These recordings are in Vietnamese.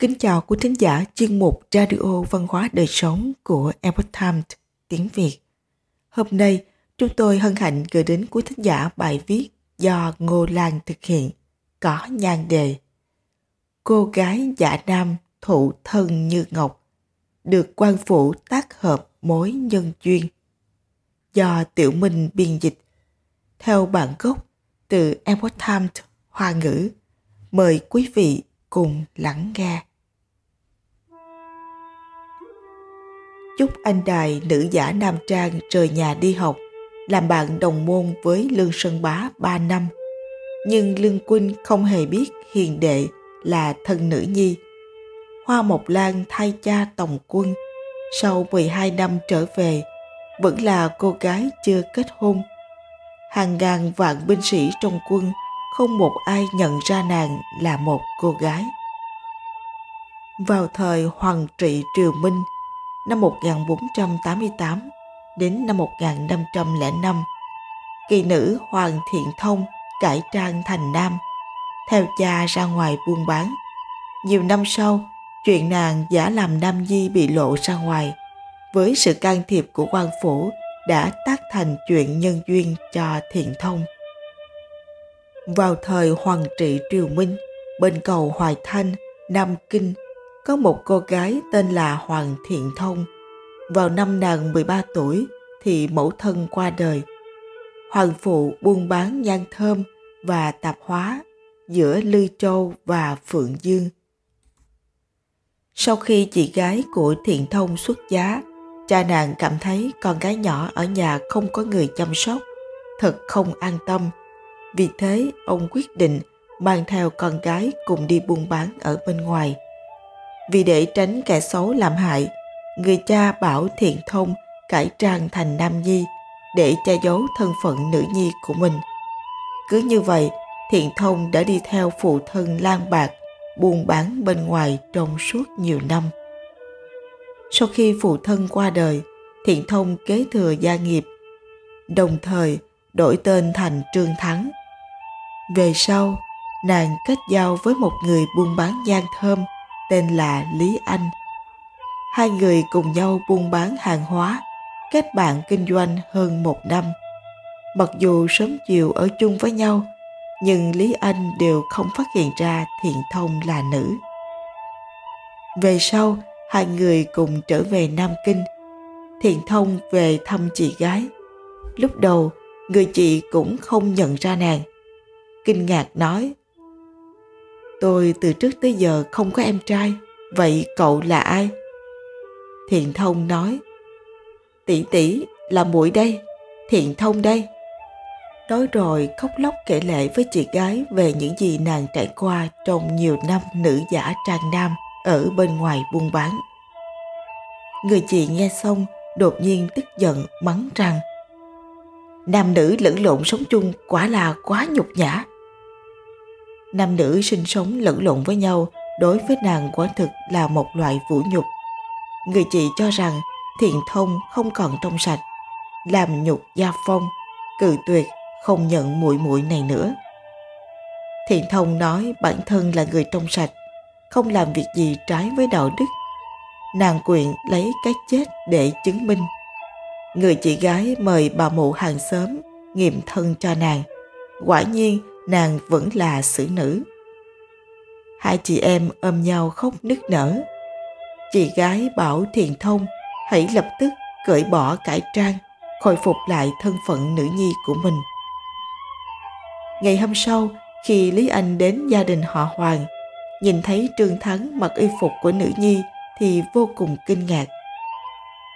Kính chào quý thính giả chuyên mục Radio Văn hóa Đời Sống của Epoch Times tiếng Việt. Hôm nay, chúng tôi hân hạnh gửi đến quý thính giả bài viết do Ngô Lan thực hiện, có nhan đề Cô gái giả nam thụ thân như ngọc, được quan phủ tác hợp mối nhân duyên. Do Tiểu Minh biên dịch, theo bản gốc từ Epoch Times Hoa ngữ. Mời quý vị cùng lắng nghe. Chúc anh đài nữ giả Nam Trang rời nhà đi học, làm bạn đồng môn với Lương Sơn Bá 3 năm. Nhưng Lương Quynh không hề biết hiền đệ là thân nữ nhi. Hoa Mộc Lan thay cha tổng quân, sau 12 năm trở về, vẫn là cô gái chưa kết hôn. Hàng ngàn vạn binh sĩ trong quân không một ai nhận ra nàng là một cô gái. Vào thời Hoàng trị Triều Minh, năm 1488 đến năm 1505, kỳ nữ Hoàng Thiện Thông cải trang thành nam, theo cha ra ngoài buôn bán. Nhiều năm sau, chuyện nàng giả làm nam di bị lộ ra ngoài, với sự can thiệp của quan phủ đã tác thành chuyện nhân duyên cho Thiện Thông. Vào thời Hoàng trị Triều Minh, bên cầu Hoài Thanh, Nam Kinh, có một cô gái tên là Hoàng Thiện Thông. Vào năm nàng 13 tuổi thì mẫu thân qua đời. Hoàng phụ buôn bán nhang thơm và tạp hóa giữa Lư Châu và Phượng Dương. Sau khi chị gái của Thiện Thông xuất giá, cha nàng cảm thấy con gái nhỏ ở nhà không có người chăm sóc, thật không an tâm. Vì thế, ông quyết định mang theo con gái cùng đi buôn bán ở bên ngoài – vì để tránh kẻ xấu làm hại, người cha bảo thiện thông cải trang thành nam nhi để che giấu thân phận nữ nhi của mình. Cứ như vậy, thiện thông đã đi theo phụ thân lang bạc buôn bán bên ngoài trong suốt nhiều năm. Sau khi phụ thân qua đời, thiện thông kế thừa gia nghiệp, đồng thời đổi tên thành Trương Thắng. Về sau, nàng kết giao với một người buôn bán gian thơm tên là Lý Anh. Hai người cùng nhau buôn bán hàng hóa, kết bạn kinh doanh hơn một năm. Mặc dù sớm chiều ở chung với nhau, nhưng Lý Anh đều không phát hiện ra Thiện Thông là nữ. Về sau, hai người cùng trở về Nam Kinh. Thiện Thông về thăm chị gái. Lúc đầu, người chị cũng không nhận ra nàng. Kinh ngạc nói, Tôi từ trước tới giờ không có em trai, vậy cậu là ai? Thiện thông nói, tỷ tỷ là muội đây, thiện thông đây. Nói rồi khóc lóc kể lệ với chị gái về những gì nàng trải qua trong nhiều năm nữ giả trang nam ở bên ngoài buôn bán. Người chị nghe xong đột nhiên tức giận mắng rằng Nam nữ lẫn lộn sống chung quả là quá nhục nhã nam nữ sinh sống lẫn lộn với nhau đối với nàng quả thực là một loại vũ nhục. Người chị cho rằng thiện thông không còn trong sạch, làm nhục gia phong, cự tuyệt không nhận muội muội này nữa. Thiện thông nói bản thân là người trong sạch, không làm việc gì trái với đạo đức. Nàng quyện lấy cái chết để chứng minh. Người chị gái mời bà mụ hàng xóm nghiệm thân cho nàng. Quả nhiên nàng vẫn là xử nữ. Hai chị em ôm nhau khóc nức nở. Chị gái bảo thiền thông hãy lập tức cởi bỏ cải trang, khôi phục lại thân phận nữ nhi của mình. Ngày hôm sau, khi Lý Anh đến gia đình họ Hoàng, nhìn thấy Trương Thắng mặc y phục của nữ nhi thì vô cùng kinh ngạc.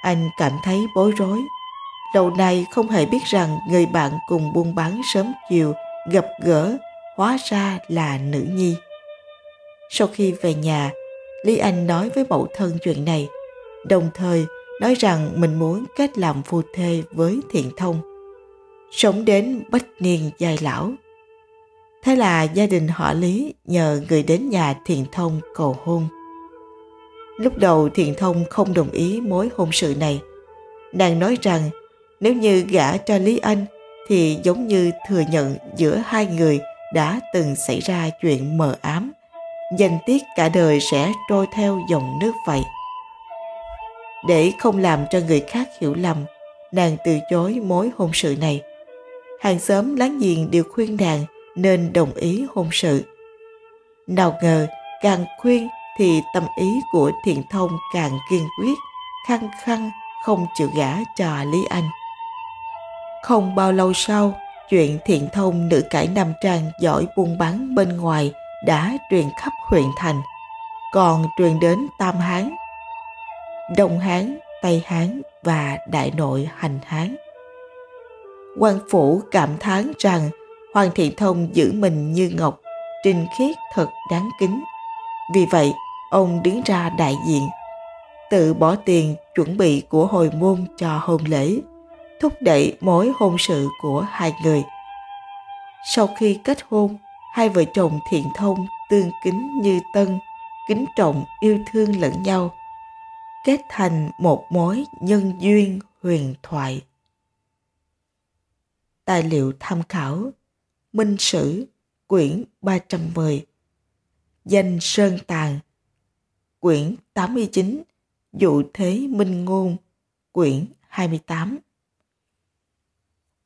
Anh cảm thấy bối rối. Lâu nay không hề biết rằng người bạn cùng buôn bán sớm chiều gặp gỡ hóa ra là nữ nhi. Sau khi về nhà, Lý Anh nói với mẫu thân chuyện này, đồng thời nói rằng mình muốn kết làm phu thê với Thiện Thông, sống đến bách niên dài lão. Thế là gia đình họ Lý nhờ người đến nhà Thiện Thông cầu hôn. Lúc đầu Thiện Thông không đồng ý mối hôn sự này. Nàng nói rằng nếu như gả cho Lý Anh thì giống như thừa nhận giữa hai người đã từng xảy ra chuyện mờ ám. Danh tiết cả đời sẽ trôi theo dòng nước vậy. Để không làm cho người khác hiểu lầm, nàng từ chối mối hôn sự này. Hàng xóm láng giềng đều khuyên nàng nên đồng ý hôn sự. Nào ngờ, càng khuyên thì tâm ý của thiện thông càng kiên quyết, khăng khăng không chịu gả cho lý anh không bao lâu sau, chuyện thiện thông nữ cải nam trang giỏi buôn bán bên ngoài đã truyền khắp huyện thành. Còn truyền đến tam hán, đông hán, tây hán và đại nội hành hán. Quan phủ cảm thán rằng hoàng thiện thông giữ mình như ngọc, trinh khiết thật đáng kính. Vì vậy, ông đứng ra đại diện, tự bỏ tiền chuẩn bị của hồi môn cho hôn lễ thúc đẩy mối hôn sự của hai người. Sau khi kết hôn, hai vợ chồng thiện thông tương kính như tân, kính trọng yêu thương lẫn nhau, kết thành một mối nhân duyên huyền thoại. Tài liệu tham khảo, Minh Sử, quyển 310 Danh Sơn Tàng, quyển 89 Dụ Thế Minh Ngôn, quyển 28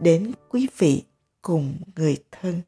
đến quý vị cùng người thân.